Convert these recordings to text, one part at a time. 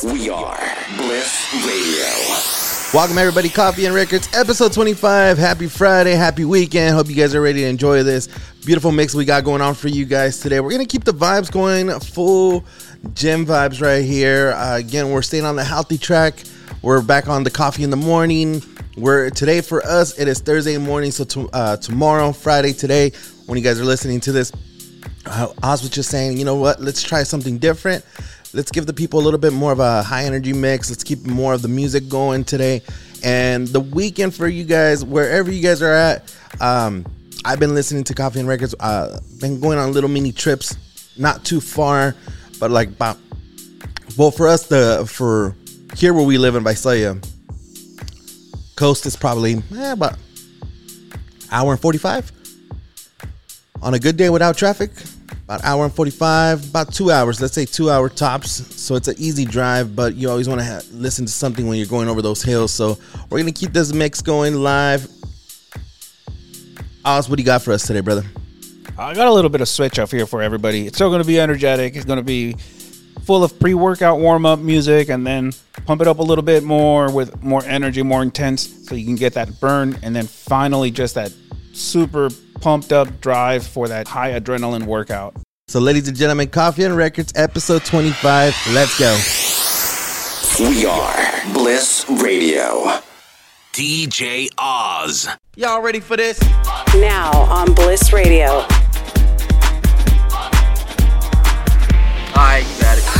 We are Bliss Radio. Welcome everybody, Coffee and Records, episode 25. Happy Friday, happy weekend. Hope you guys are ready to enjoy this beautiful mix we got going on for you guys today. We're gonna keep the vibes going, full gym vibes right here. Uh, again, we're staying on the healthy track. We're back on the coffee in the morning. We're today for us. It is Thursday morning, so to, uh, tomorrow, Friday, today, when you guys are listening to this, uh, Oz was just saying, you know what? Let's try something different. Let's give the people a little bit more of a high energy mix. Let's keep more of the music going today. And the weekend for you guys, wherever you guys are at, um, I've been listening to Coffee and Records. Uh, been going on little mini trips, not too far, but like about. Well, for us, the for here where we live in Visalia, coast is probably eh, about hour and forty five. On a good day without traffic, about hour and 45 about two hours let's say two hour tops so it's an easy drive but you always want to ha- listen to something when you're going over those hills so we're gonna keep this mix going live Oz, what do you got for us today brother I got a little bit of switch up here for everybody. It's still to be energetic. It's to be full of pre-workout warm-up music, and then pump it up a little bit more with more energy, more intense, so you can get that burn, and then finally just that super pumped up drive for that high adrenaline workout. So ladies and gentlemen coffee and records episode 25 let's go We are Bliss Radio. DJ Oz. y'all ready for this Now on Bliss Radio. alright you got it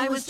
I was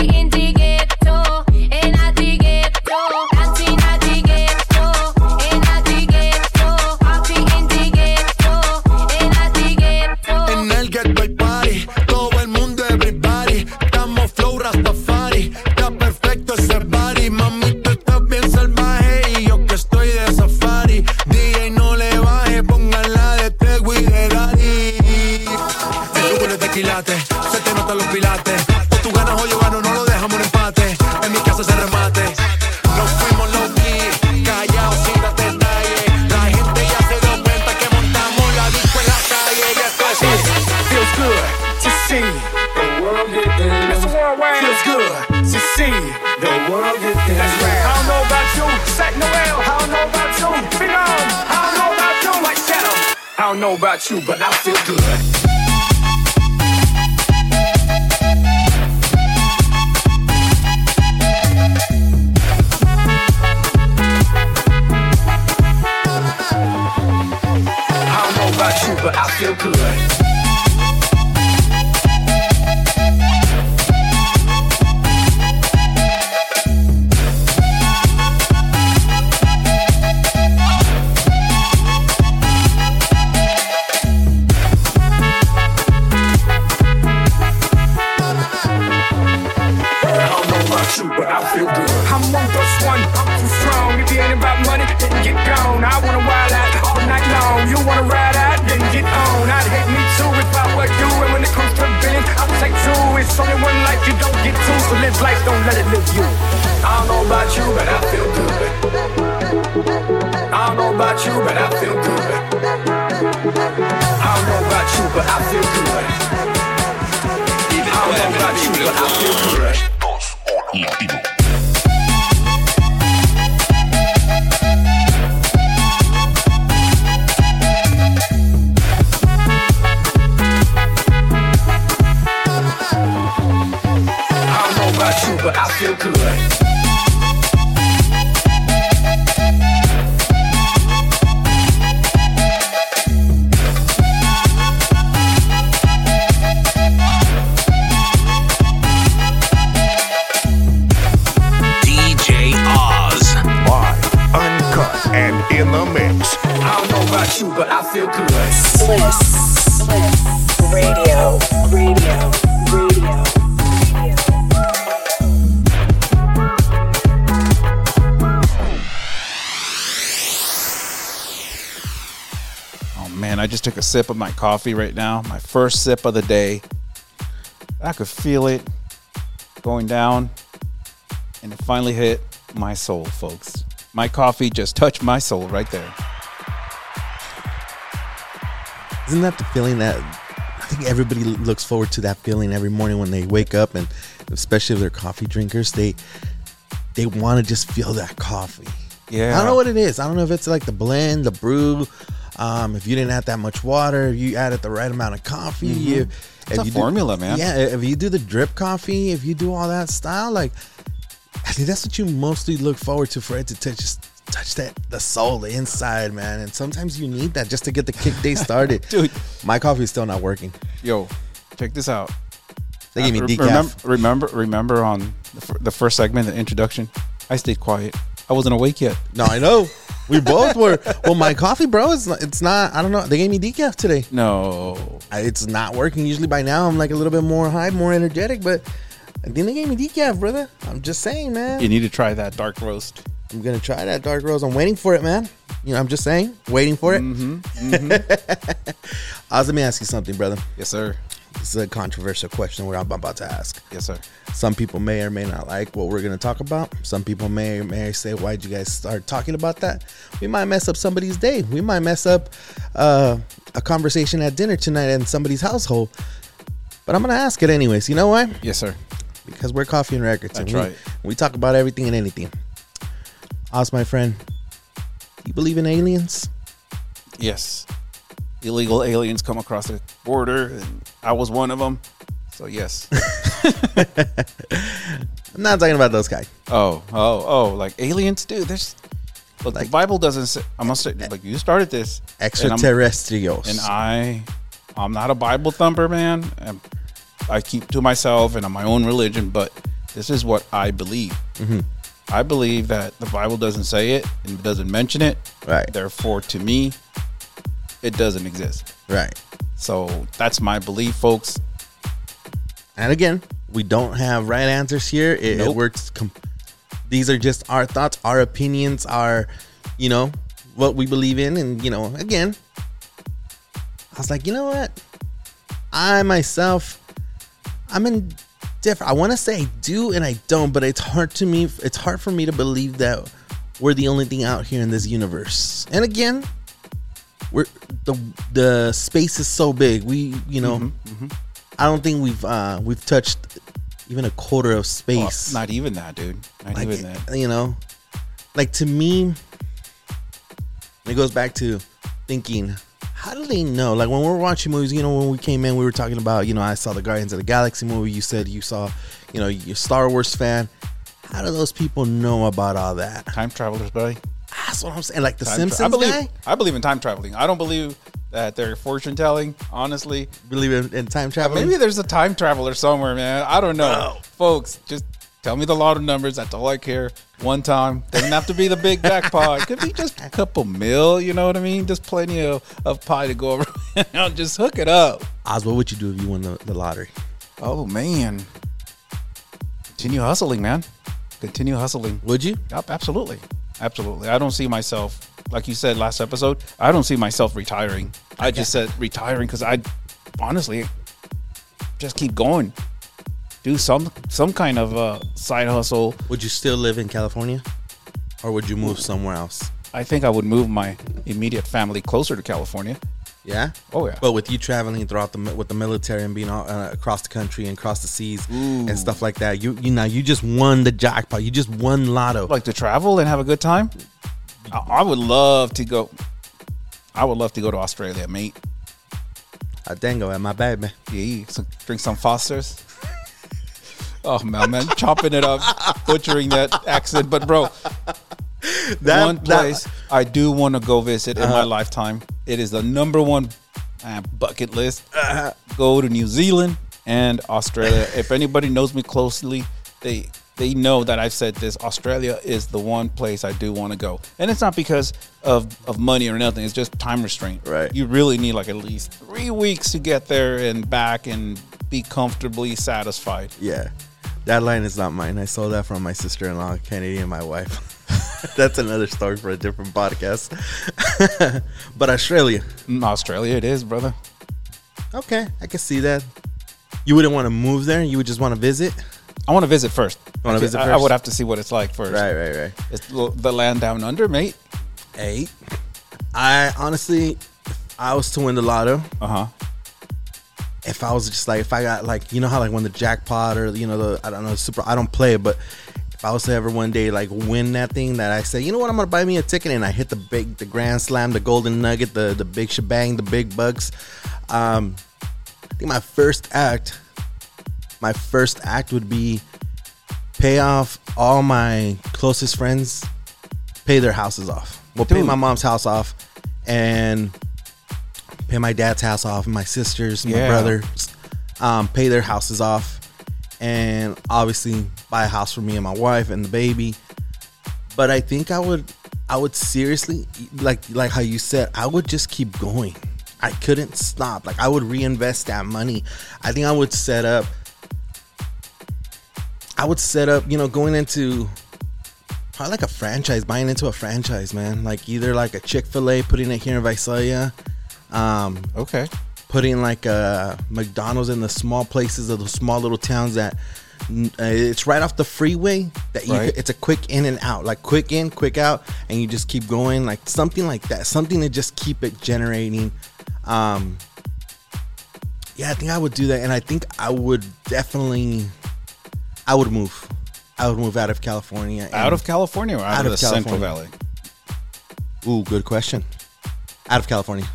digging, digging. Know about you, but I feel good. But I feel good. Sip of my coffee right now. My first sip of the day. I could feel it going down, and it finally hit my soul, folks. My coffee just touched my soul right there. Isn't that the feeling that I think everybody looks forward to that feeling every morning when they wake up and especially if they're coffee drinkers, they they want to just feel that coffee. Yeah. I don't know what it is. I don't know if it's like the blend, the brew, um, if you didn't add that much water, if you added the right amount of coffee, Mhm. if, It's a you formula, man. Yeah, if you do the drip coffee, if you do all that style, like I think that's what you mostly look forward to for it to touch just touch that the soul, the inside, man. And sometimes you need that just to get the kick day started. Dude. My coffee is still not working. Yo, check this out. They gave me decaf. Remember, remember, remember on the, fir- the first segment, the introduction, I stayed quiet. I wasn't awake yet. No, I know. We both were. Well, my coffee, bro, it's not, it's not. I don't know. They gave me decaf today. No, I- it's not working. Usually by now I'm like a little bit more high, more energetic, but I think they gave me decaf, brother. I'm just saying, man. You need to try that dark roast. I'm gonna try that dark rose. I'm waiting for it, man. You know, I'm just saying, waiting for it. Mm-hmm. Oz, let me ask you something, brother. Yes, sir. This is a controversial question. I'm about to ask. Yes, sir. Some people may or may not like what we're gonna talk about. Some people may or may say, "Why'd you guys start talking about that?" We might mess up somebody's day. We might mess up uh, a conversation at dinner tonight in somebody's household. But I'm gonna ask it anyways. You know why? Yes, sir. Because we're coffee and records. That's and we, right. We talk about everything and anything. Ask my friend, you believe in aliens? Yes. Illegal aliens come across the border, and I was one of them. So yes. I'm not talking about those guys. Oh, oh, oh! Like aliens, dude. There's look. the Bible doesn't say. I must say, like you started this and I'm- Extraterrestrials. and I, I'm not a Bible thumper, man. And I keep to myself and on my own religion, but this is what I believe. Mhm. I believe that the Bible doesn't say it and doesn't mention it. Right. Therefore, to me, it doesn't exist. Right. So that's my belief, folks. And again, we don't have right answers here. It, it works. Com- these are just our thoughts, our opinions, our, you know, what we believe in. And, you know, again, I was like, you know what? I myself I'm in different. I want to say I do and I don't, but it's hard to me. It's hard for me to believe that we're the only thing out here in this universe. And again, we're the the space is so big. We you know, Mm-hmm, I don't think we've uh we've touched even a quarter of space. Not even that, dude. Not Like, even that. you know, like to me, it goes back to thinking. How do they know? Like when we're watching movies, you know, when we came in, we were talking about, you know, I saw the Guardians of the Galaxy movie. You said you saw, you know, you're a Star Wars fan. How do those people know about all that? Time travelers, buddy. That's what I'm saying. Like the Time tra- Simpsons I believe, guy. I believe in time traveling. I don't believe that they're fortune telling. Honestly, believe in, in time traveling. Maybe there's a time traveler somewhere, man. I don't know, folks. Just tell me the lotto numbers. That's all I care. One time doesn't have to be the big jackpot. It could be just a couple mil. You know what I mean? Just plenty of, of pie to go around. just hook it up. Oz, what would you do if you won the, the lottery? Oh man, continue hustling, man. Continue hustling. Would you? Yep, absolutely, absolutely. I don't see myself, like you said last episode. I don't see myself retiring. I just said retiring because I honestly just keep going. Do some some kind of uh, side hustle. Would you still live in California, or would you move somewhere else? I think I would move my immediate family closer to California. Yeah. Oh yeah. But with you traveling throughout the with the military and being all, uh, across the country and across the seas and stuff like that, you you know you just won the jackpot. You just won lotto. Like to travel and have a good time. I, I would love to go. I would love to go to Australia, mate. A dango at my baby. Yeah, so drink some Fosters. oh man, man, chopping it up, butchering that accent, but bro, That- one that- place I do want to go visit in my Uh-huh. lifetime. It is the number one uh, bucket list. Uh-huh. Go to New Zealand and Australia. if anybody knows me closely, they they know that I've said this. Australia is the one place I do want to go, and it's not because of of money or nothing. It's just time restraint. Right. You really need like at least three weeks to get there and back and be comfortably satisfied. Yeah. That line is not mine. I stole that from my sister-in-law, Kennedy, and my wife. That's another story for a different podcast. but Australia. Mm, Australia, it is, brother. Okay, I can see that. You wouldn't want to move there. You would just want to visit. I want to visit first. Want to visit I, first? I would have to see what it's like first. Right, right, right. It's the land down under, mate. Hey, I honestly, if I was to win the lotto, Uh huh. if I was just like, if I got like, you know how like when the jackpot or you know the I don't know super, I don't play it, but if I was to ever one day like win that thing, that I say, you know what, I'm gonna buy me a ticket and I hit the big, the grand slam, the golden nugget, the the big shebang, the big bucks. Um, I think my first act, my first act would be pay off all my closest friends, pay their houses off. Well, pay my mom's house off, and pay my dad's house off, and my sisters, my Yeah. brothers, um, pay their houses off, and obviously buy a house for me and my wife and the baby. But I think I would, I would seriously, like like how you said, I would just keep going. I couldn't stop. Like I would reinvest that money. I think I would set up. I would set up, you know, going into probably like a franchise, buying into a franchise, man. Like either like a Chick Fil A, putting it here in Visalia. Um, okay. Putting like a McDonald's in the small places of the small little towns that uh, it's right off the freeway. That you Right. it's a quick in and out, like quick in, quick out, and you just keep going, like something like that, something to just keep it generating. Um, yeah, I think I would do that, and I think I would definitely, I would move. I would move out of California. Out of California or out, of, the Central Valley? Ooh, good question. Out of California.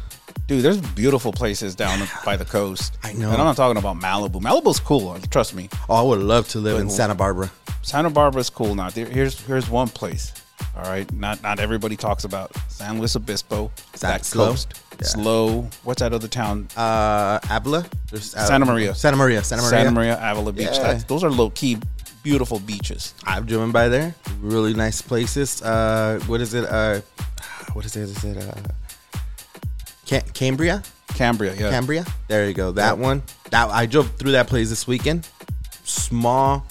Dude, there's beautiful places down by the coast. I know. And I'm not talking about Malibu. Malibu's cool. Trust me. Oh, I would love to live But- in Santa Barbara. Santa Barbara's cool now. There- Here's here's one place. All right, not not everybody talks about San Luis Obispo. San- that Slow? coast. Yeah. Slow. What's that other town? Uh. There's, uh, Santa Maria. Santa Maria. Santa Maria. Santa Maria, Avila Beach. Yeah. That's, those are low key, beautiful beaches. I've driven by there. Really nice places. Uh, what is it? Uh, what is it? Is it uh, Cam- Cambria? Cambria, yeah. Cambria. There you go. That one. That I drove through that place this weekend. Small,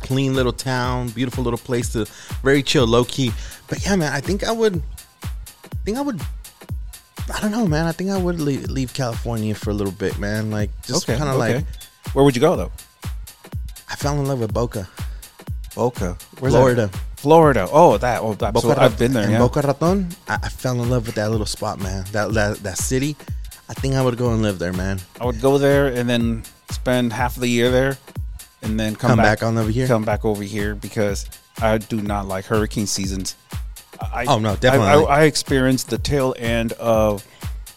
clean little town, beautiful little place to very chill, low key. But yeah, man, I think I would. I think I would. I don't know, man. I think I would leave, leave California for a little bit, man. Like just Okay, kind of okay. like Where would you go though? I fell in love with Boca, Boca, Where's Florida. Florida. Oh, that. Oh, absolutely. I've been there. In Yeah. Boca Raton, I, I fell in love with that little spot, man. That that that city. I think I would go and live there, man. I would go there and then spend half of the year there, and then come, Come back on over here? Come back over here because I do not like hurricane seasons. I, Oh, no, I- definitely. I, I experienced the tail end of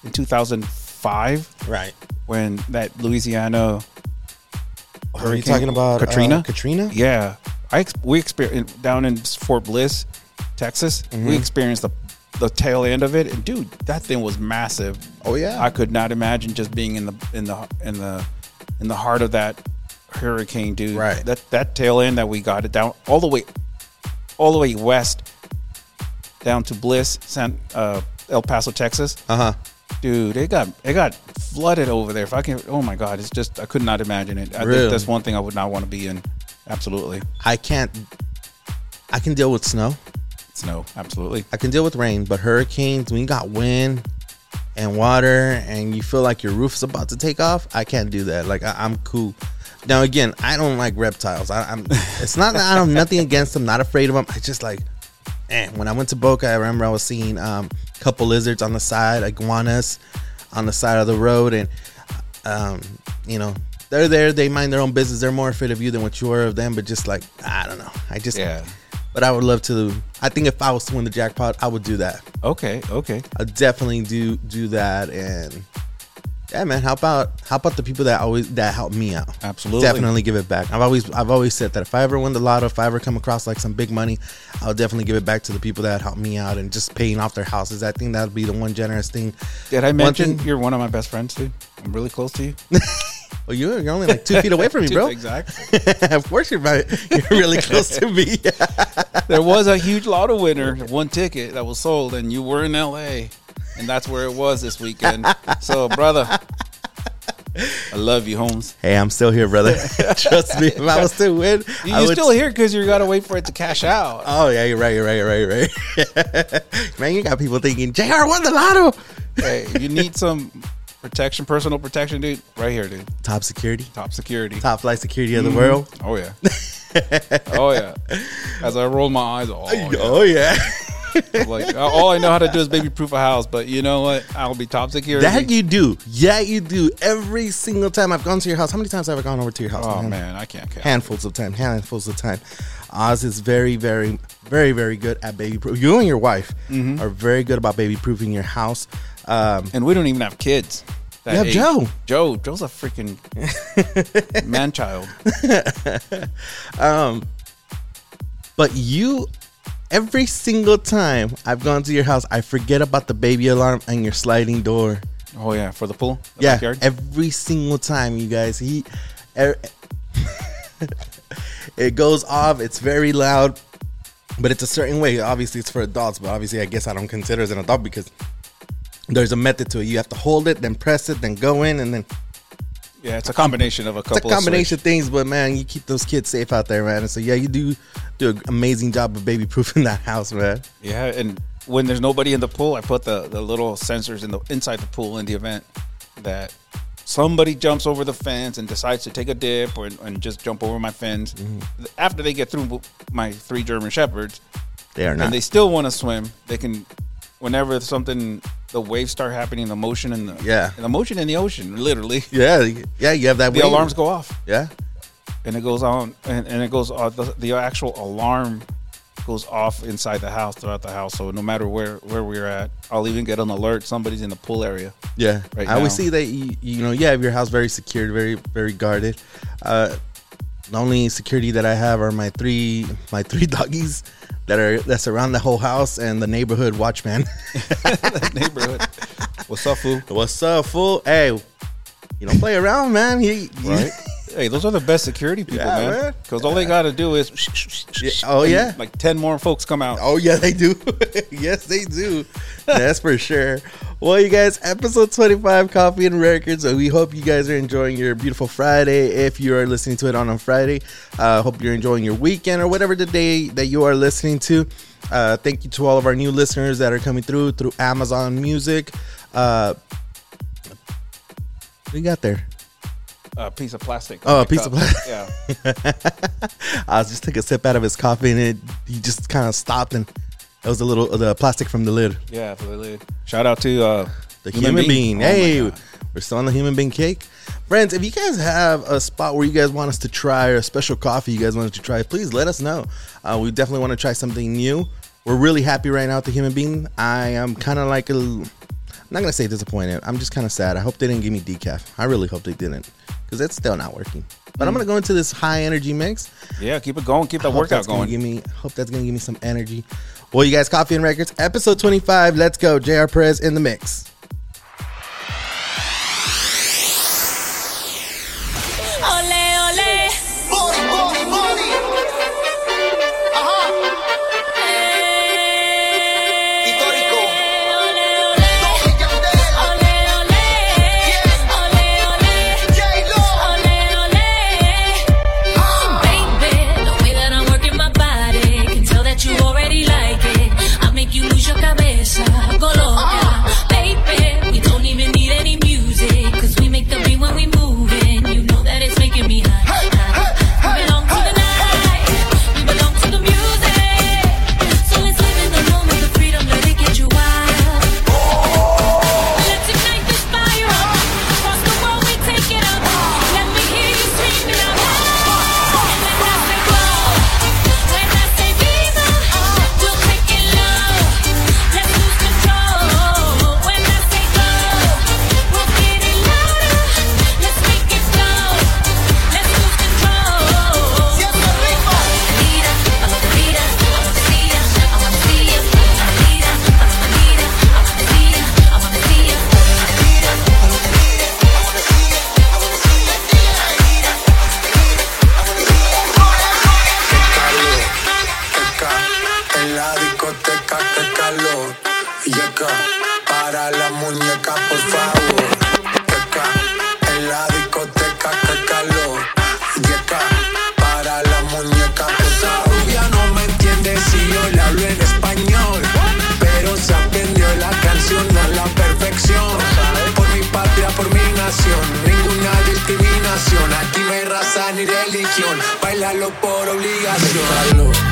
in 2005, right? When that Louisiana Are you talking about uh, Katrina? Katrina? Yeah, I we experienced down in Fort Bliss, Texas. Mhm. We experienced the the tail end of it, and dude, that thing was massive. Oh yeah, I could not imagine just being in the in the in the in the heart of that hurricane, dude. Right. That that tail end that we got it down all the way, all the way west, down to Bliss, San uh, El Paso, Texas. Uh huh. Dude, it got it got flooded over there. If I can, oh my god, it's just I could not imagine it. I Really? think that's one thing I would not want to be in. Absolutely, I can't. I can deal with snow. snow. Absolutely. I can deal with rain, but hurricanes, when you got wind and water and you feel like your roof's about to take off, I can't do that. Like I, I'm cool. Now again, I don't like reptiles. I, I'm. It's not that I don't nothing against them. Not afraid of them. I just like. And when I went to Boca, I remember I was seeing um, a couple lizards on the side, iguanas on the side of the road, and um, you know they're there. They mind their own business. They're more afraid of you than what you are of them. But just like I don't know. I just Yeah. But I would love to. I think if I was to win the jackpot, I would do that. Okay, okay. I definitely do do that, and yeah, man. How about how about the people that always that helped me out? Absolutely. definitely give it back. I've always I've always said that if I ever win the lotto, if I ever come across like some big money, I'll definitely give it back to the people that helped me out and just paying off their houses. I think that would be the one generous thing. Did I One mention thing- you're one of my best friends, dude? I'm really close to you. Well, you're you're only like two feet away from me, bro. exactly. of course, you're right. You're really close to me. there was a huge lotto winner, one ticket that was sold, and you were in LA, and that's where it was this weekend. So, brother, I love you, Holmes. Hey, I'm still here, brother. Trust me. If I was to win, you, you're would still here because you got to wait for it to cash out. Oh yeah, you're right, you're right, you're right, you're right. Man, you got people thinking Jr. won the lotto. hey, you need some protection, personal protection, dude. Right here, dude. Top security, Top security, top flight security of the Mhm. world. Oh yeah. oh yeah. As I roll my eyes, oh yeah. Oh yeah. like all I know how to do is baby proof a house, but you know what? I'll be top security. That you do. Yeah, you do. Every single time I've gone to your house. How many times have I gone over to your house? oh man, I can't count. Handfuls of time. Handfuls of time. Oz is very, very, very, very good at baby proof. You and your wife Mhm. are very good about baby proofing your house. Um, And we don't even have kids. You have age. Joe. Joe. Joe's a freaking man child. um, but you, every single time I've gone to your house, I forget about the baby alarm and your sliding door. Oh yeah, for the pool. The yeah, backyard? every single time, you guys. He, er, it goes off. It's very loud, but it's a certain way. Obviously, it's for adults, but obviously, I guess I don't consider it as an adult because there's a method to it. You have to hold it, then press it, then go in, and then Yeah, it's a combination of a couple. it's a combination of things. But man, you keep those kids safe out there, man. And so yeah, you do do an amazing job of baby proofing that house, man. Yeah, and when there's nobody in the pool, I put the, the little sensors in the inside the pool in the event that somebody jumps over the fence and decides to take a dip or and just jump over my fence. Mm-hmm. After they get through my three German shepherds, They are not. and they still want to swim, they can. Whenever something, the waves start happening, the motion in the Yeah. the motion in the ocean, literally. yeah, yeah, you have that. the wave. alarms go off. Yeah, and it goes on, and, and it goes. Uh, the, the actual alarm goes off inside the house, throughout the house. So no matter where where we're at, I'll even get an alert. Somebody's in the pool area. Yeah, Right I always see that you, you know you have your house very secured, very very guarded. Uh, the only security that I have are my three my three doggies that are that surround the whole house and the neighborhood watchman. neighborhood. What's up, fool? What's up, fool? Hey, you don't play around, man. He, Right. Hey, those are the best security people, Yeah, man. Because all they got to do is. oh, yeah. Like ten more folks come out. Oh yeah, they do. yes, they do. That's for sure. Well, you guys, episode 25 Coffee and Records. We hope you guys are enjoying your beautiful Friday. If you are listening to it on a Friday, uh, hope you're enjoying your weekend or whatever the day that you are listening to. Uh, thank you to all of our new listeners that are coming through through Amazon Music. Uh, you got there? A piece of plastic. Oh, a piece of plastic. Yeah. I was just took a sip out of his coffee and it he just kind of stopped and it was a little the plastic from the lid. Yeah, the lid. Shout out to uh, The Human, Bean. Oh hey, we're still on the Human Bean cake. Friends, if you guys have a spot where you guys want us to try or a special coffee you guys want us to try, please let us know. Uh, we definitely want to try something new. We're really happy right now with the Human Bean. I am kind of like a, I'm not gonna say disappointed. I'm just kind of sad. I hope they didn't give me decaf. I really hope they didn't because it's still not working. But I'm Mm. gonna go into this high energy mix. Yeah, keep it going. Keep that workout going. Give me hope that's gonna give me some energy. Well, you guys, Coffee and Records, episode 25. Let's go. JR Perez in the mix. Por obligación.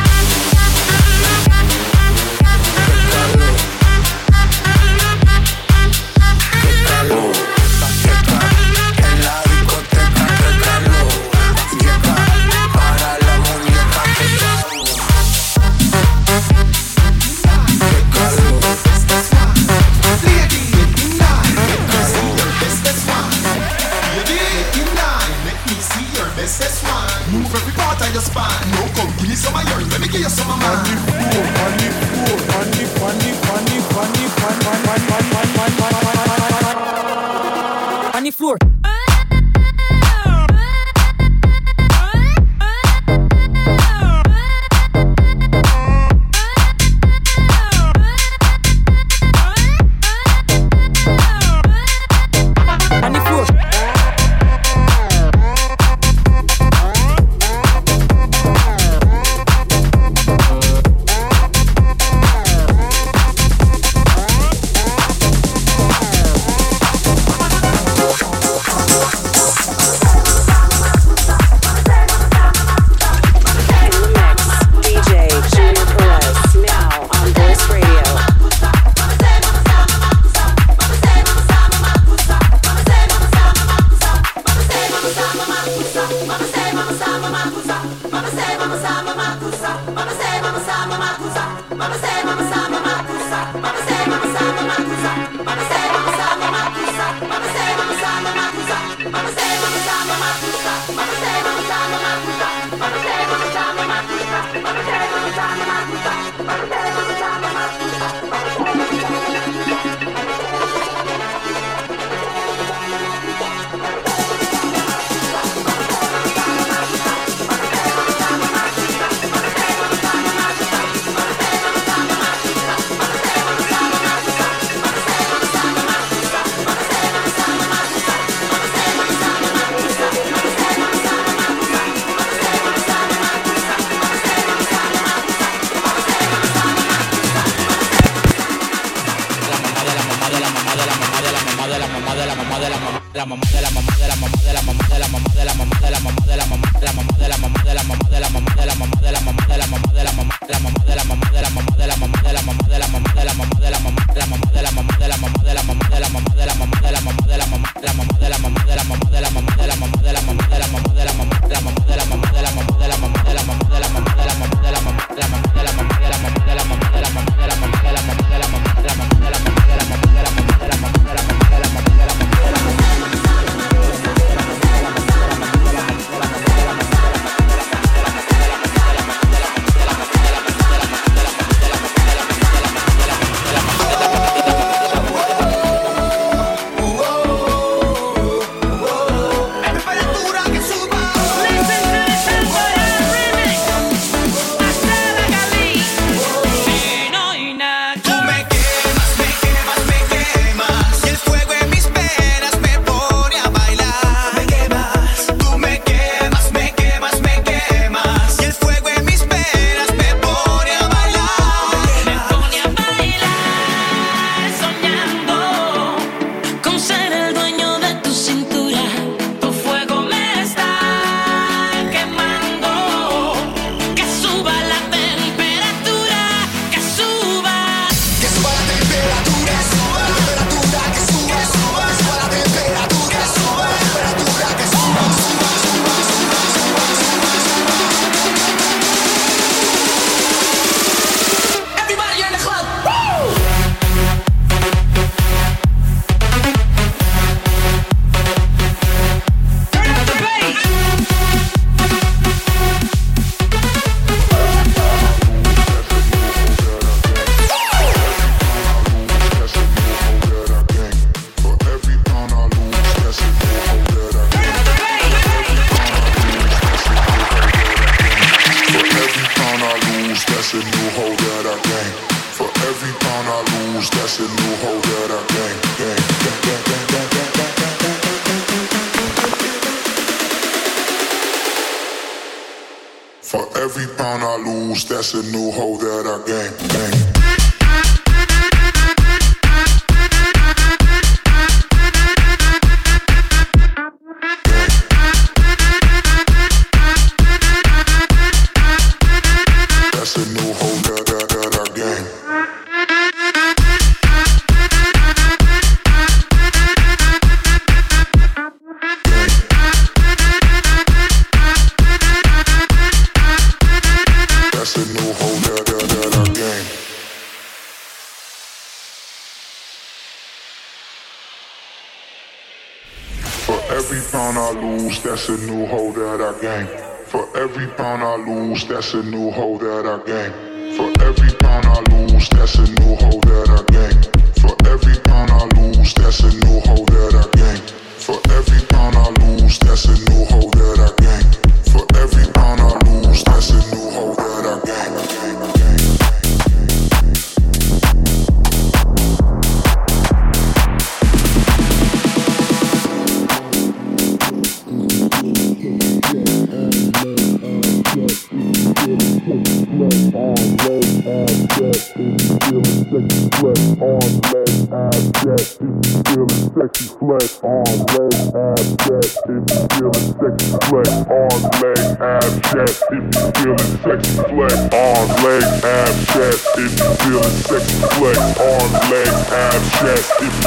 I will object if you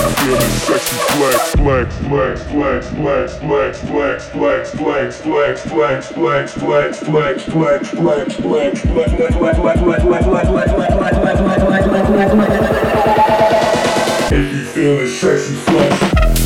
feeling sexy, flex. If you feel the sexy flex.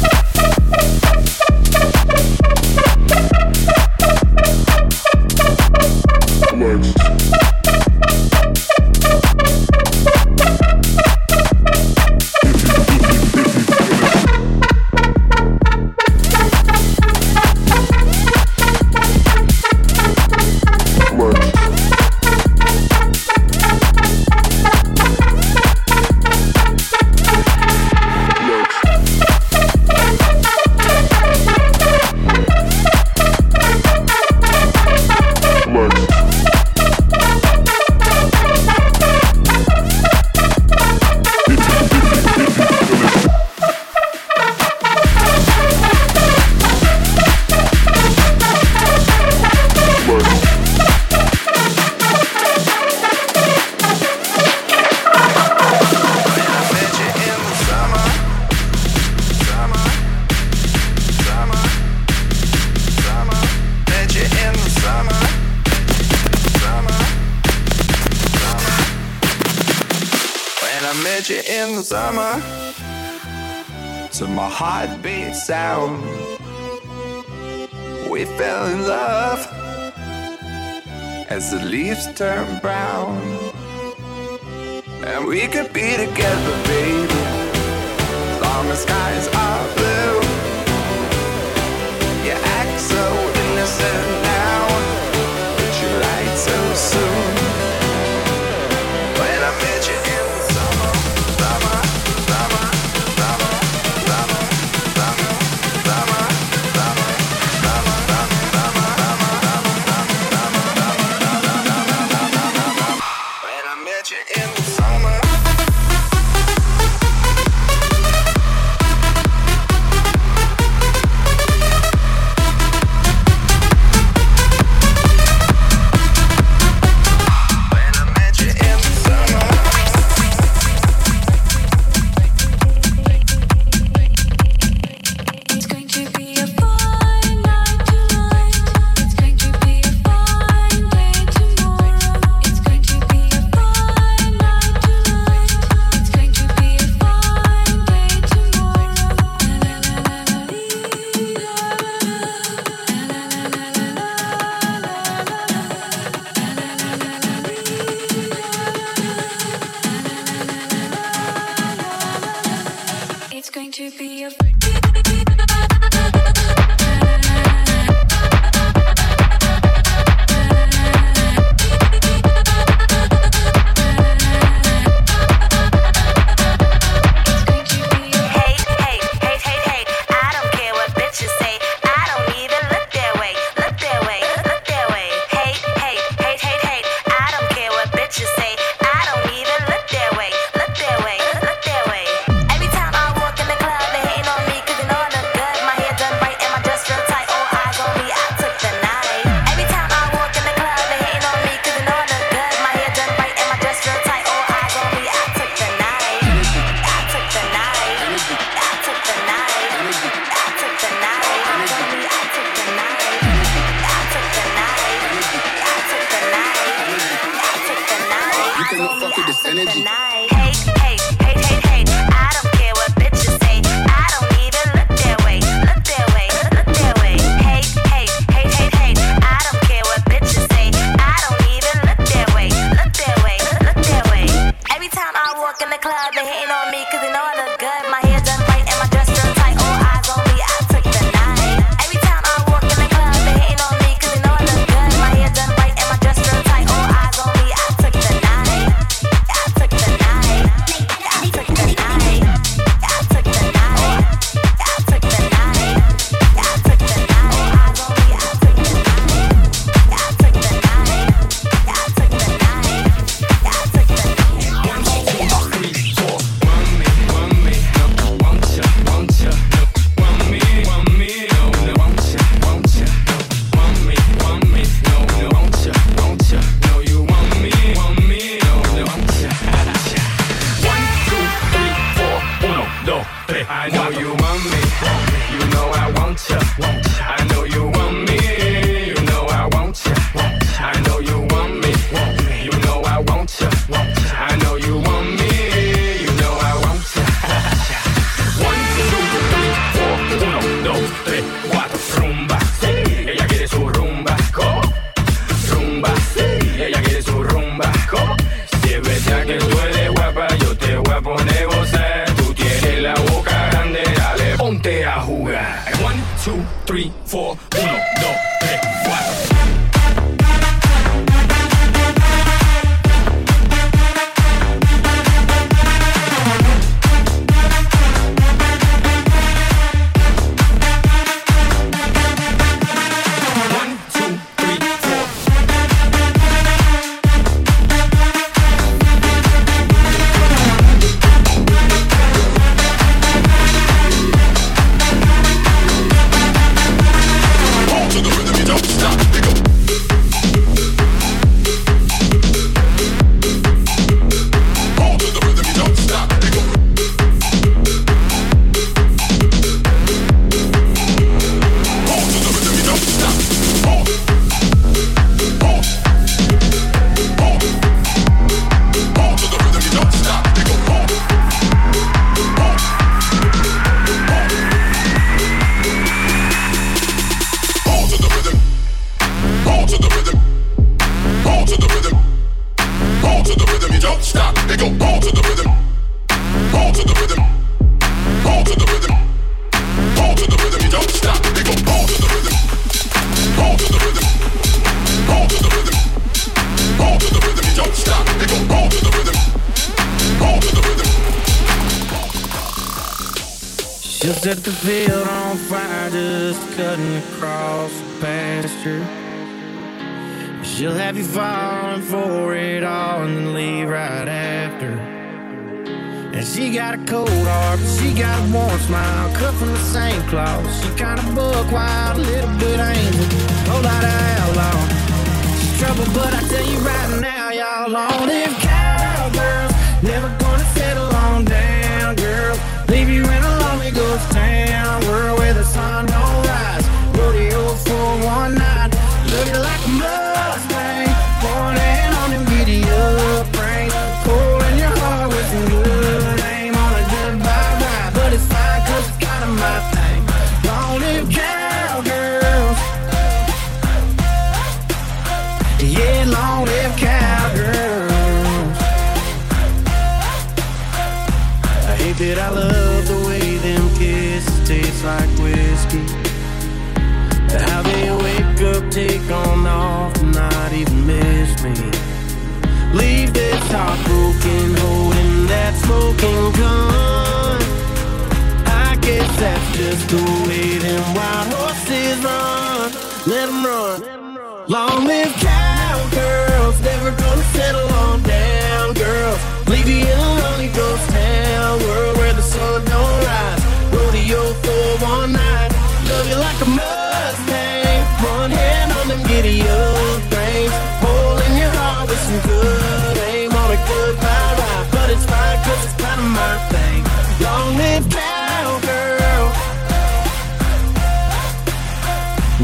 Turn brown.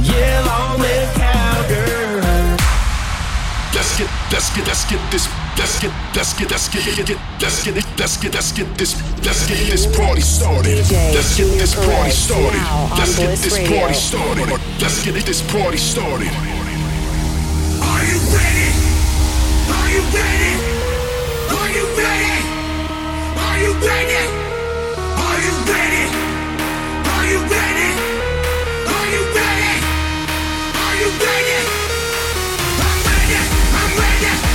Yeah, long live cowgirl. Let's get, let's get, let's get this. Let's get, let's get, let's get, get, get, let's get it, let's get, let's get this, let's get this party started. Let's get this party started. Let's get this party started. Let's get this party started. Are you ready? Are you ready? Are you ready? Are you ready? Are you ready? Are you ready? Yeah.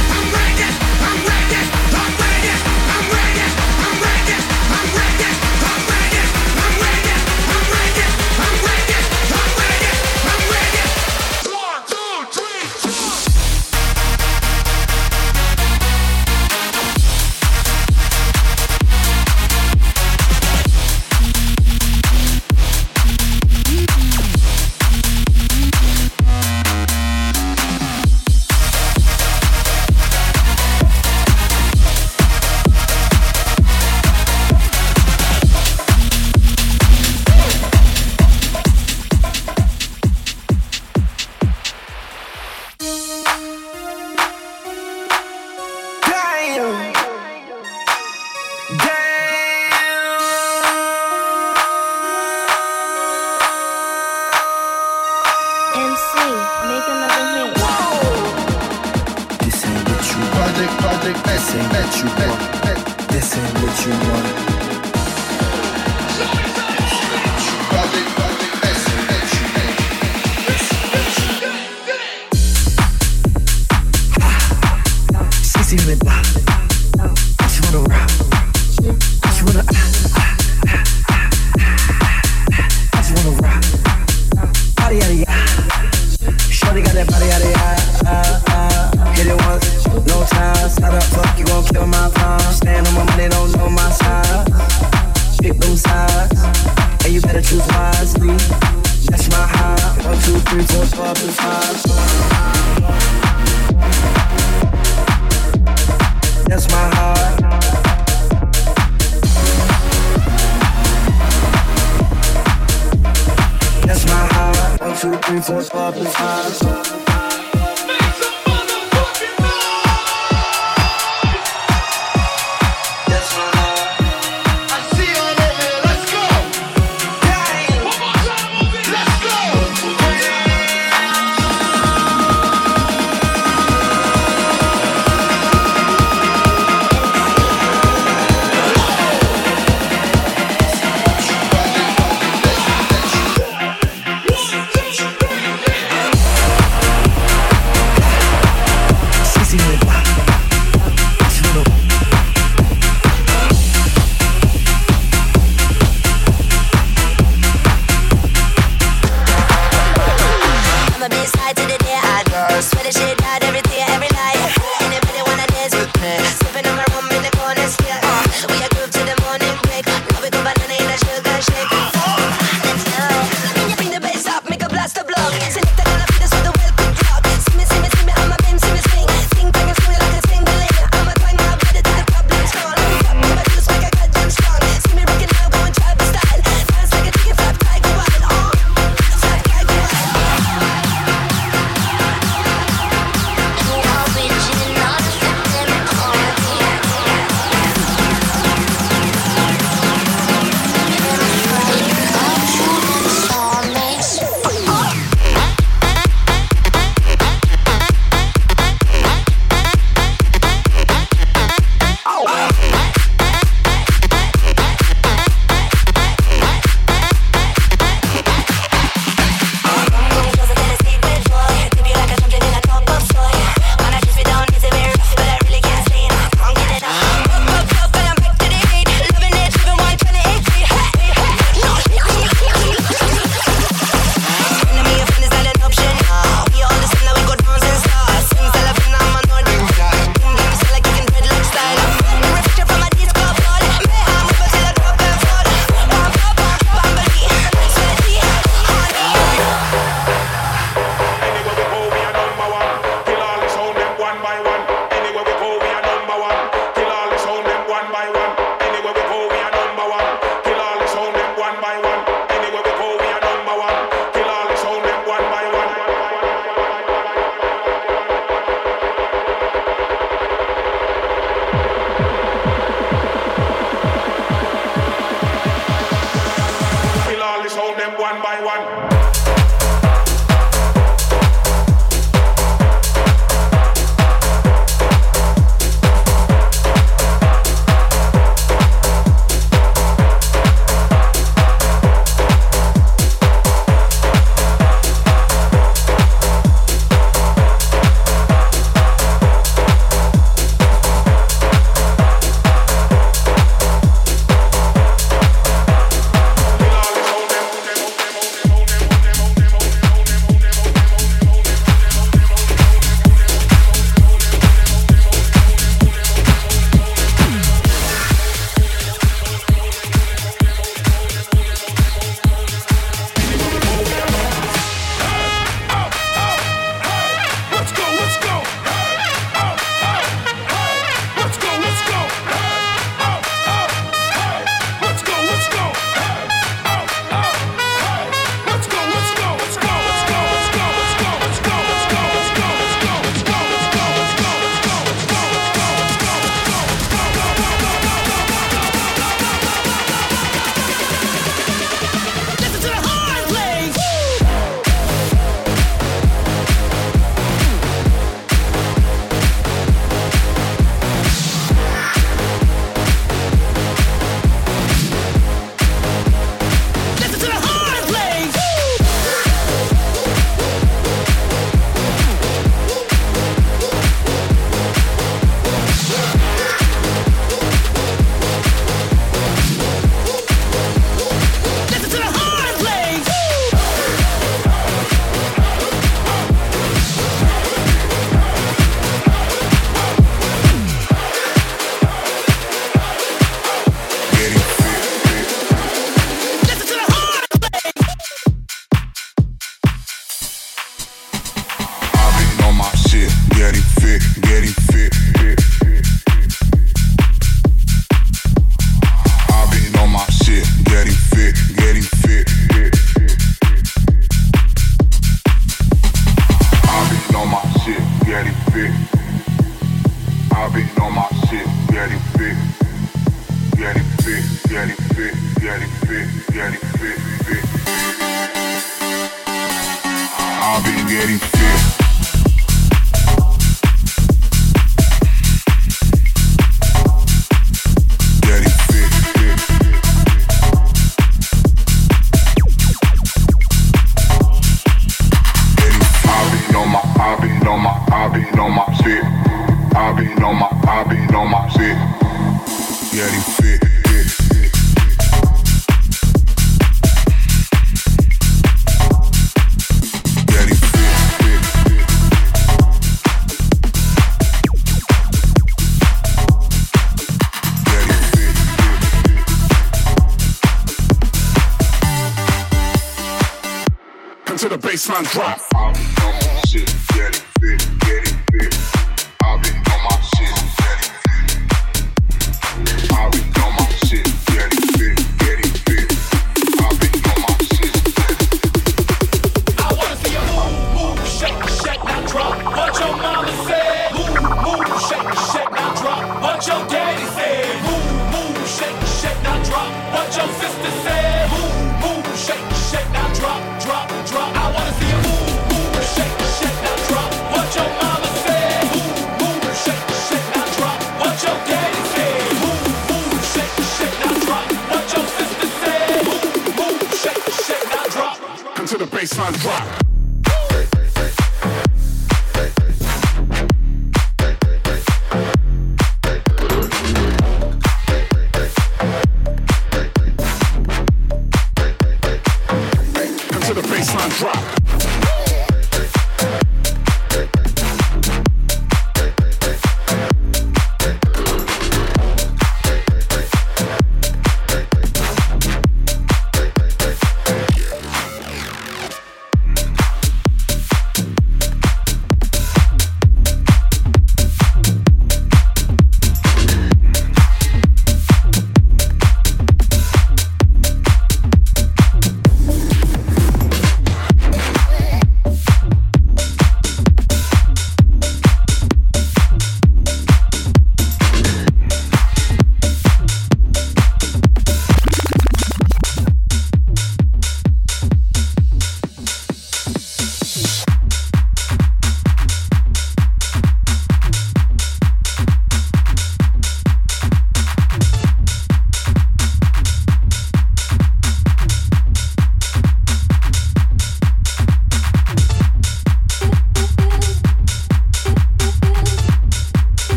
The baseline drop.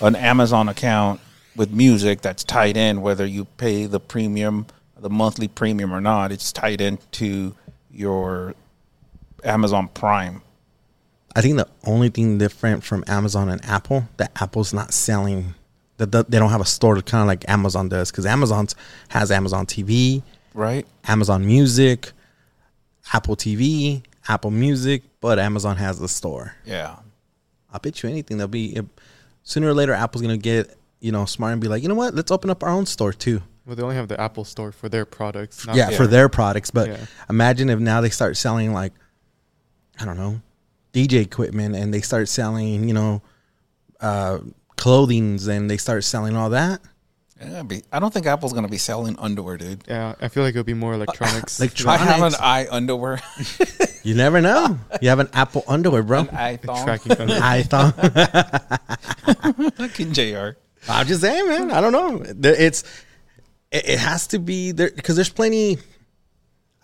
An Amazon account with music that's tied in, whether you pay the premium, the monthly premium or not, it's tied into your Amazon Prime. I think the only thing different from Amazon and Apple that Apple's not selling that they don't have a store kind of like Amazon does because Amazon has Amazon TV, Right. Amazon Music, Apple TV, Apple Music, but Amazon has the store. Yeah. I bet you anything they'll be sooner or later Apple's gonna get you know smart and be like you know what let's open up our own store too. Well, they only have the Apple Store for their products. not yeah, for their products. But Yeah. imagine if now they start selling like, I don't know, DJ equipment, and they start selling, you know, uh, clothings, and they start selling all that. Yeah, be, I don't think Apple's gonna be selling underwear, dude. Yeah, I feel like it'll be more electronics. Like, I have an eye underwear. You never know. you have an Apple underwear, bro. An eye thong. Tracking underwear. eye thong. Fucking Jr. I'm just saying, man. I don't know. It's it, it has to be there because there's plenty.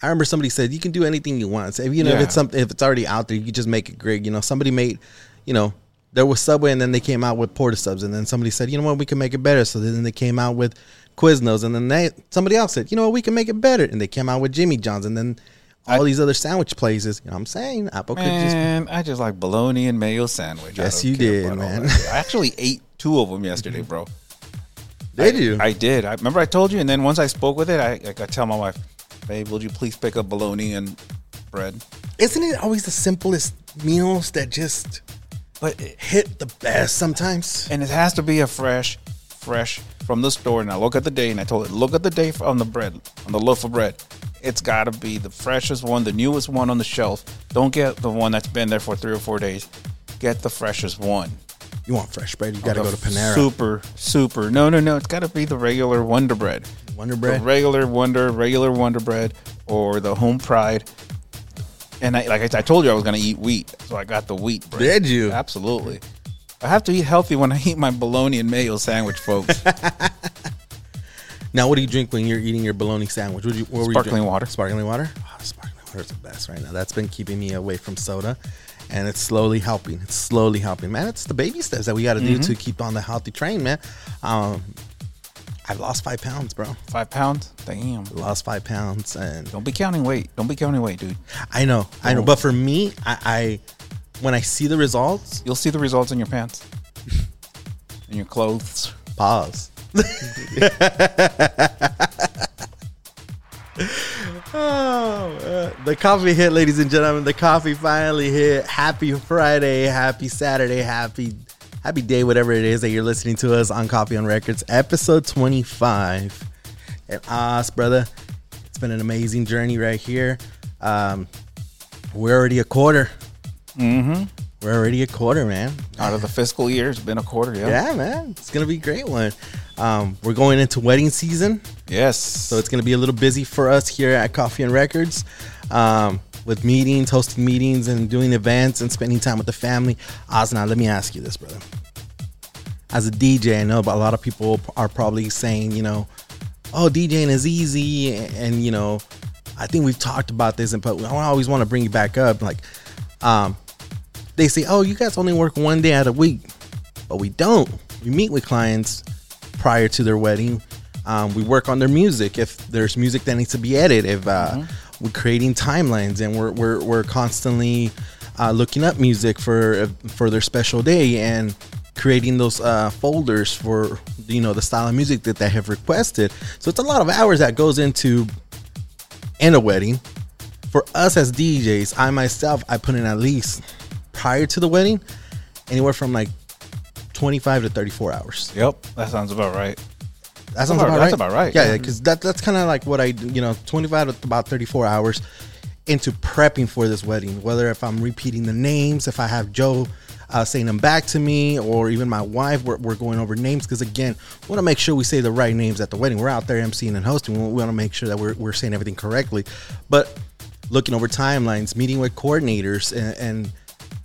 I remember somebody said you can do anything you want. So if you know if Yeah. it's something if it's already out there, you can just make it great. You know, somebody made, you know, there was Subway and then they came out with Port of Subs and then somebody said, you know what, we can make it better. So then they came out with Quiznos and then they somebody else said, you know what, we can make it better. And they came out with Jimmy John's and then all these other sandwich places. You know what I'm saying? Apple could just Man, I just like bologna and mayo sandwich. Yes, you did, man. I actually ate two of them yesterday, mm-hmm. bro. Did I- you? I did. I remember I told you, and then once I spoke with it, I, like, I tell my wife, "Babe, would you please pick up bologna and bread?" Isn't it always the simplest meals that just but hit the best sometimes? And it has to be a fresh, fresh from the store. And I look at the day, and I told it, look at the day on the bread, on the loaf of bread. It's got to be the freshest one, the newest one on the shelf. Don't get the one that's been there for three or four days. Get the freshest one. You want fresh bread? You got to go to Panera. Super, super. No, no, no. It's got to be the regular Wonder Bread. Wonder Bread? The regular Wonder, regular Wonder Bread, or the Home Pride. And I, like I, I told you, I was going to eat wheat, so I got the wheat bread. Did you? Absolutely. I have to eat healthy when I eat my bologna and mayo sandwich, folks. Now, what do you drink when you're eating your bologna sandwich? What, do you, what were you Sparkling water. Sparkling water. Oh, sparkling water is the best right now. That's been keeping me away from soda, and it's slowly helping. It's slowly helping, man. It's the baby steps that we got to do Mhm. to keep on the healthy train, man. Um, I've lost five pounds, bro. Five pounds? Damn. Lost five pounds, and Don't be counting weight. Don't be counting weight, dude. I know, I know. But for me, I, I when I see the results, You'll see the results in your pants, in your clothes. Pause. Oh, uh, the coffee hit, ladies and gentlemen. The coffee finally hit. Happy Friday, happy Saturday, happy happy day, whatever it is that you're listening to us on Coffee on Records, episode 25. And us, brother, it's been an amazing journey right here. Um, we're already a quarter. Mm-hmm. We're already a quarter, man. Out of the fiscal year, it's been a quarter. Yeah. Yeah, man. It's gonna be a great one. Um, we're going into wedding season. Yes. So it's gonna be a little busy for us here at Coffee and Records. Um, with meetings, hosting meetings and doing events and spending time with the family. Osna, let me ask you this, brother. As a DJ, I know but a lot of people are probably saying, you know, oh, DJing is easy, and you know, I think we've talked about this, and but I always want to bring it back up. Like, um, they say, oh, you guys only work one day out of week, but we don't. We meet with clients prior to their wedding. Um, we work on their music if there's music that needs to be edited. If uh, we're creating timelines and we're we're, we're constantly uh, looking up music for for their special day and creating those uh, folders for you know the style of music that they have requested. So it's a lot of hours that goes into in a wedding. For us as DJs, I myself I put in at least prior to the wedding anywhere from like 25 to 34 hours. Yep. That sounds about right. That sounds about- about, that's right. about right, Yeah, yeah. because that that's kind of like what I do, you know, 25 to about 34 hours into prepping for this wedding. Whether if I'm repeating the names, if I have Joe uh, saying them back to me, or even my wife, we're, we're going over names because again, we want to make sure we say the right names at the wedding. We're out there emceeing and hosting. We want to make sure that we're we're saying everything correctly. But looking over timelines, meeting with coordinators, and, and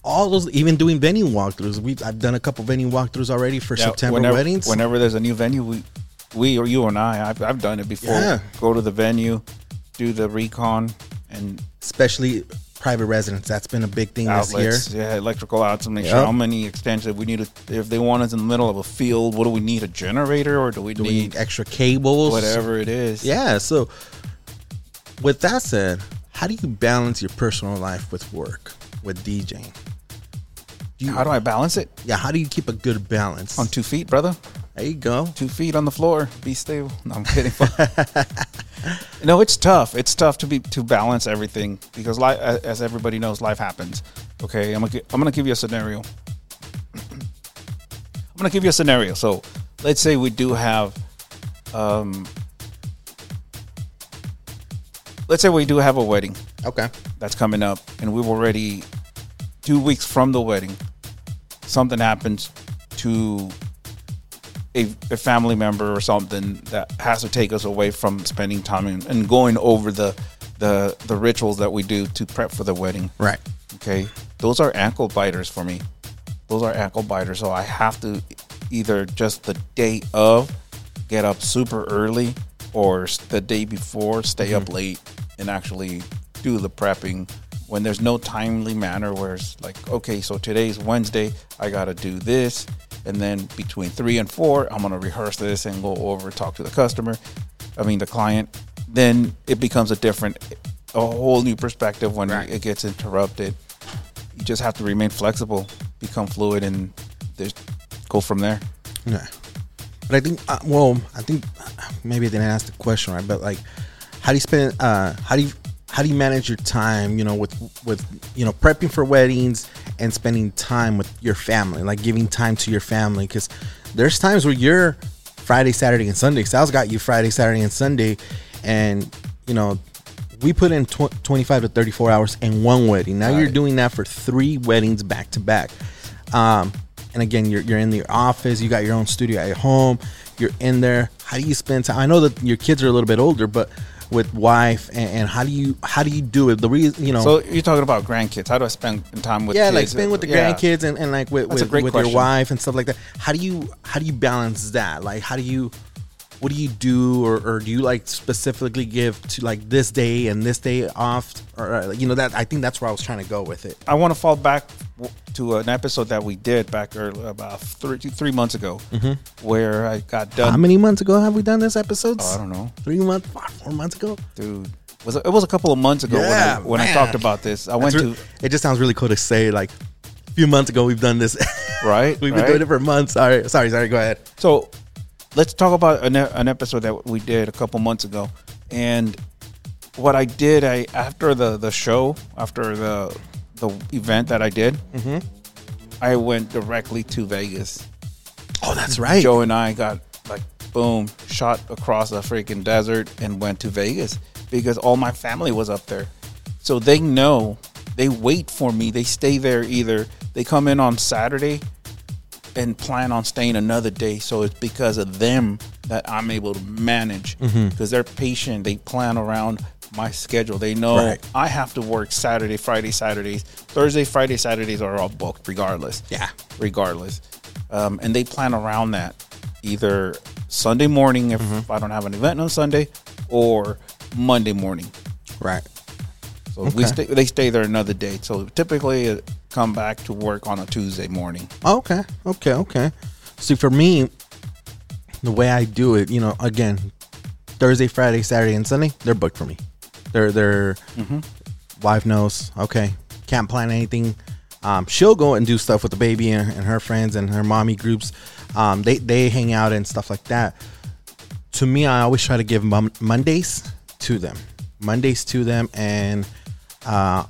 all those, even doing venue walkthroughs. We've I've done a couple venue walkthroughs already for Yeah, September whenever, weddings. Whenever there's a new venue, we, we or you and I, I've, I've done it before. Yeah. Go to the venue, do the recon, and especially private residence. That's been a big thing outlets, this year. yeah, electrical outlets. Make Yep. sure how many extensions we need. To, if they want us in the middle of a field, what do we need? A generator, or do we Do we need need extra cables? whatever it is? Yeah. So, with that said, how do you balance your personal life with work with DJing? You, How do I balance it? Yeah. How do you keep a good balance On two feet, brother. There you go. Two feet on the floor. Be stable. No, I'm kidding. no, it's tough. It's tough to be to balance everything because, life, as everybody knows, life happens. Okay, I'm gonna I'm gonna give you a scenario. I'm gonna give you a scenario. So, let's say we do have, um, let's say we do have a wedding. Okay. That's coming up, and we've already two weeks from the wedding. Something happens to a, a family member or something that has to take us away from spending time and, and going over the, the the rituals that we do to prep for the wedding. Right. Okay. Those are ankle biters for me. Those are ankle biters. So I have to either just the day of get up super early or the day before stay up mm-hmm. late and actually do the prepping when there's no timely manner where it's like okay so today's wednesday i gotta do this and then between three and four i'm gonna rehearse this and go over talk to the customer i mean the client then it becomes a different a whole new perspective when it gets interrupted you just have to remain flexible become fluid and just go from there Yeah. But I think, uh, well, I think maybe I didn't ask the question right, but like, how do you spend? Uh, how do you how do you manage your time? You know, with with you know prepping for weddings and spending time with your family, like giving time to your family, because there's times where you're Friday, Saturday, and Sunday. Sal's got you Friday, Saturday, and Sunday, and you know. We put in tw- 25 to 34 hours in one wedding. Now you're doing that for three weddings back to back. Um, and again, you're, you're in your office, you got your own studio at home, you're in there. How do you spend time? I know that your kids are a little bit older, but with wife and, and how do you how do you do it? The reason you know, so you're talking about grandkids how do i spend time with yeah, kids? like spend with the Yeah. grandkids and, and like with That's with, with your wife and stuff like that. How do you how do you balance that? Like how do you what do you do or, or do you like specifically give to like this day and this day off or you know that I think that's where I was trying to go with it. I want to fall back to an episode that we did back early, about three, three months ago, Mhm. where I got done. How many months ago have we done this episode Oh, I don't know. Three months, four, months ago, dude. Was it, it was a couple of months ago when I when I talked about this. I went That's to It just sounds really cool to say like a few months ago we've done this. right. we've been right? doing it for months. Sorry, sorry, sorry. Go ahead. So let's talk about an, an episode that we did a couple months ago, and what I did, I after the the show, after the the event that I did, Mhm. I went directly to Vegas. Oh, that's right. Joe and I got like boom, shot across the freaking desert and went to Vegas because all my family was up there. So they know, they wait for me. They stay there either they come in on Saturday and plan on staying another day. So it's because of them that I'm able to manage because they're patient. They plan around my schedule. They know Right. I have to work Saturday, Friday, Saturdays, Thursday, Friday, Saturdays are all booked regardless. Yeah. Regardless. Um, and they plan around that either Sunday morning if Mm-hmm. I don't have an event on Sunday or Monday morning. Right. So we stay, they stay there another day. So typically uh, come back to work on a Tuesday morning. Okay, okay, okay. See, for me, the way I do it, you know, again, Thursday, Friday, Saturday, and Sunday, they're booked for me. They're they're Mhm. wife knows. Okay, can't plan anything. Um, she'll go and do stuff with the baby and, and her friends and her mommy groups. Um, they they hang out and stuff like that. To me, I always try to give mon- Mondays to them. Mondays to them and uh,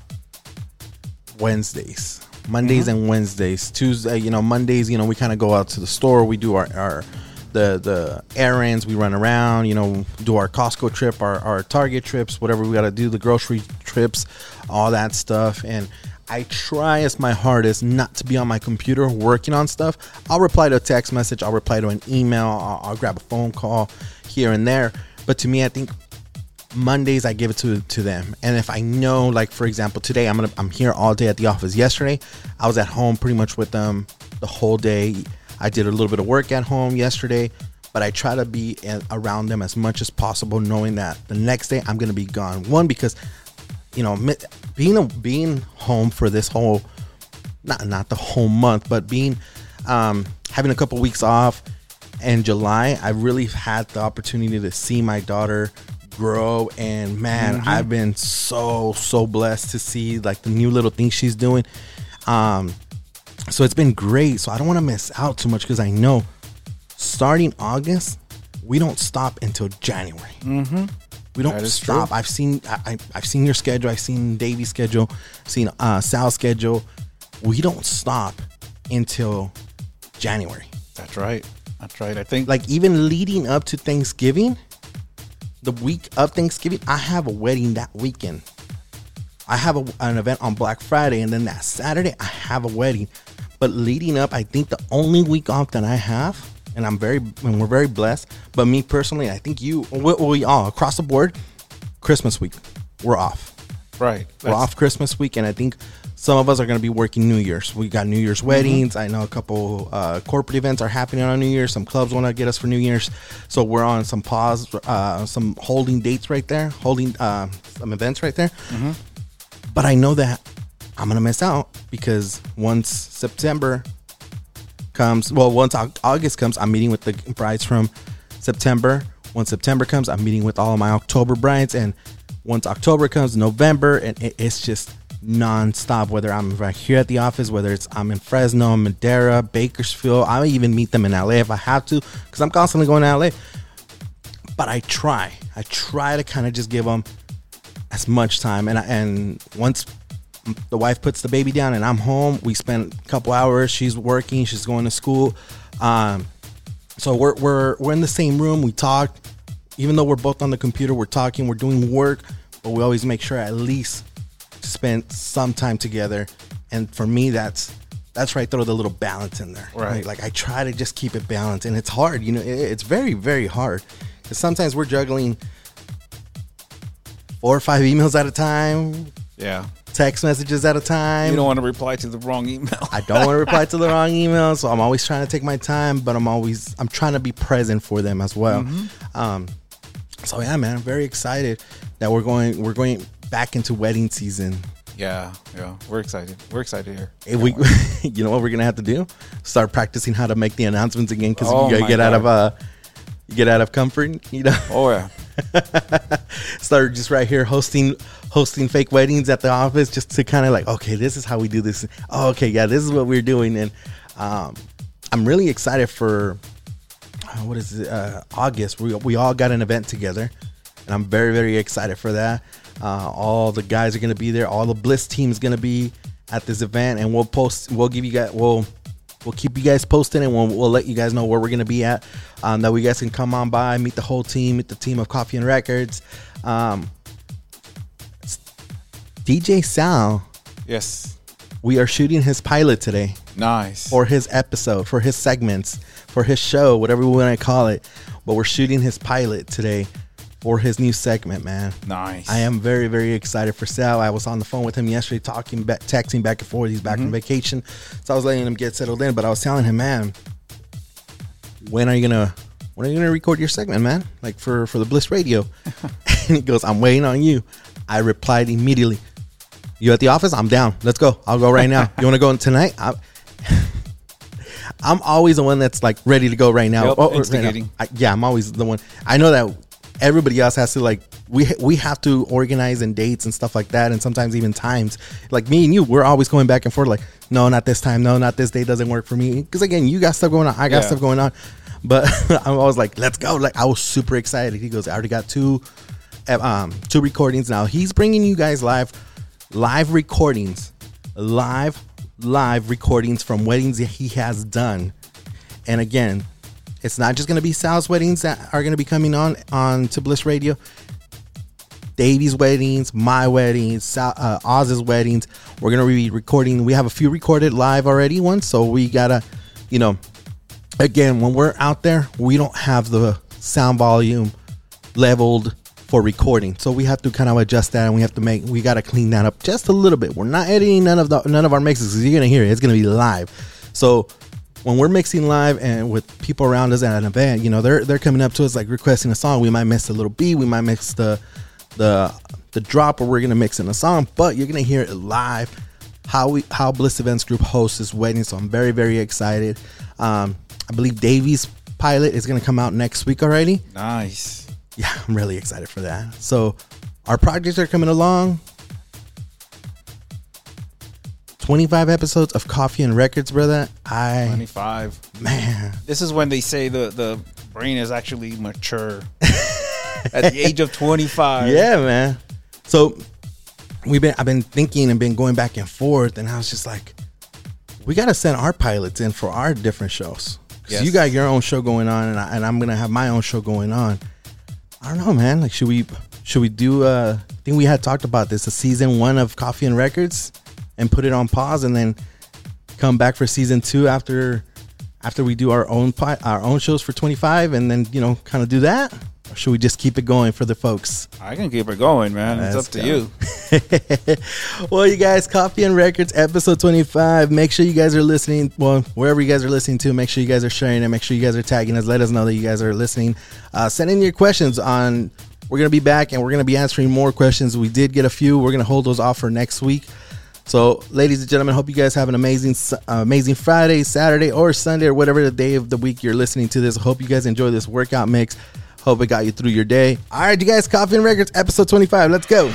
Wednesdays. Mondays mm-hmm. and Wednesdays. Tuesday, you know, Mondays, you know, we kind of go out to the store. We do our, our the the errands. We run around, you know, do our Costco trip, our, our Target trips, whatever we got to do, the grocery trips, all that stuff. And I try as my hardest not to be on my computer working on stuff. I'll reply to a text message. I'll reply to an email. I'll, I'll grab a phone call here and there. But to me, I think Mondays I give it to to them. And if I know, like for example, today I'm gonna I'm here all day at the office. Yesterday, I was at home pretty much with them the whole day. I did a little bit of work at home yesterday, but I try to be around them as much as possible, knowing that the next day I'm gonna be gone. One because you know, being a, being home for this whole not not the whole month, but being um, having a couple weeks off in July, I really had the opportunity to see my daughter grow and man Mhm. i've been so so blessed to see like the new little things she's doing um so it's been great so i don't want to miss out too much because i know starting august we don't stop until january Mm-hmm. we don't stop. true. I've seen I, I, I've seen your schedule. I've seen Davy's schedule. Seen uh, Sal's schedule. We don't stop until January. That's right. That's right. I think Like even leading up to Thanksgiving, the week of Thanksgiving, I have a wedding that weekend. I have a, an event on Black Friday, and then that Saturday I have a wedding. But leading up, I think the only week off that I have, and I'm very, and we're very blessed. But me personally, I think you, we, we all across the board, Christmas week, we're off. right. We're off Christmas week, and I think some of us are going to be working New Year's. We got New Year's Mm-hmm. weddings. I know a couple uh, corporate events are happening on New Year's. Some clubs want to get us for New Year's, so we're on some pause, uh, some holding dates right there, holding uh, some events right there. Mhm. But I know that I'm gonna miss out because once September comes, well, once August comes, I'm meeting with the brides from September. Once September comes, I'm meeting with all of my October brides, and once October comes, November, and it, it's just nonstop. Whether I'm right here at the office, whether it's I'm in Fresno, Madera, Bakersfield, I even meet them in LA if I have to, because I'm constantly going to LA. But I try, I try to kind of just give them as much time, and I, and once the wife puts the baby down and I'm home. We spend a couple hours. She's working. She's going to school. Um, so we're we're we're in the same room. We talk, even though we're both on the computer. We're talking. We're doing work, but we always make sure at least to spend some time together. And for me, that's that's right. Throw the little balance in there. Right. Like, like I try to just keep it balanced, and it's hard. You know, it- it's very very hard because sometimes we're juggling four or five emails at a time Yeah. text messages at a time. You don't want to reply to the wrong email. I don't want to reply to the wrong email, so I'm always trying to take my time, but I'm always I'm trying to be present for them as well. Mhm. Um, so yeah, man, I'm very excited that we're going we're going back into wedding season. Yeah, yeah. We're excited. We're excited here. If we, you know what we're gonna have to do? Start practicing how to make the announcements again because Oh you gotta get out of God. uh, you get out of comfort. You know. Oh yeah. Start just right here hosting hosting fake weddings at the office just to kind of like, okay, this is how we do this. Oh, okay, yeah, this is what we're doing, and um, I'm really excited for uh, what is it? Uh, August. We we all got an event together, and I'm very very excited for that. Uh, all the guys are gonna be there. All the Bliss team is gonna be at this event, and we'll post. We'll give you guys. We'll we'll keep you guys posted, and we'll, we'll let you guys know where we're gonna be at. Um, that we guys can come on by, meet the whole team, meet the team of Coffee and Records. Um, DJ Sal, Yes. we are shooting his pilot today Nice. for his episode, for his segments, for his show, whatever we want to call it. But we're shooting his pilot today for his new segment, man. Nice. I am very, very excited for Sal. I was on the phone with him yesterday, talking, back, texting back and forth. He's back Mm-hmm. from vacation, so I was letting him get settled in. But I was telling him, man, when are you gonna, when are you gonna record your segment, man? Like for for the Bliss Radio? and he goes, I'm waiting on you. I replied immediately. You at the office? I'm down. Let's go. I'll go right now. You want to go in tonight? I, I'm always the one that's like ready to go right now. Yep, Oh, right now. I, yeah, I'm always the one. I know that everybody else has to like we we have to organize and dates and stuff like that, and sometimes even times. Like me and you, we're always going back and forth. Like, no, not this time. No, not this day doesn't work for me. Because again, you got stuff going on. I got Yeah. stuff going on. But I was like, let's go. Like I was super excited. He goes, I already got two, um, two recordings now. He's bringing you guys live, live recordings, live, live recordings from weddings that he has done. And again, it's not just going to be Sal's weddings that are going to be coming on on to Bliss Radio. Davy's weddings, my weddings, uh, Oz's weddings. We're gonna be recording. We have a few recorded live already ones, so we gotta, you know, again when we're out there, we don't have the sound volume leveled for recording, so we have to kind of adjust that, and we have to make we gotta clean that up just a little bit. We're not editing none of the none of our mixes you're gonna hear it. It's gonna be live, so when we're mixing live and with people around us at an event, you know, they're they're coming up to us like requesting a song. We might miss a little beat, we might miss the the the drop where we're gonna mix in a song, but you're gonna hear it live. How we how Bliss Events Group hosts this wedding, so I'm very very excited. Um, I believe Davy's pilot is gonna come out next week already. Nice. Yeah, I'm really excited for that. So our projects are coming along. 25 episodes of Coffee and Records, brother. I 25. Man. This is when they say the, the brain is actually mature. At the age of 25. Yeah, man. So we've been I've been thinking and been going back and forth, and I was just like, we got to send our pilots in for our different shows. 'Cause Yes. you got your own show going on, and, I, and I'm gonna have my own show going on. I don't know, man. Like, should we should we do? Uh, I think we had talked about this, a season one of Coffee and Records, and put it on pause, and then come back for season two after after we do our own our own shows for 25, and then you know kind of do that. Or should we just keep it going for the folks? I can keep it going, man. It's Let's up to you. well, you guys, Coffee and Records, episode 25. Make sure you guys are listening. Well, wherever you guys are listening to, make sure you guys are sharing it. Make sure you guys are tagging us. Let us know that you guys are listening. Uh, send in your questions on. We're going to be back and we're going to be answering more questions. We did get a few. We're going to hold those off for next week. So, ladies and gentlemen, hope you guys have an amazing, uh, amazing Friday, Saturday, or Sunday, or whatever the day of the week you're listening to this. Hope you guys enjoy this workout mix. Hope it got you through your day. All right, you guys, Coffee and Records, episode 25. Let's go.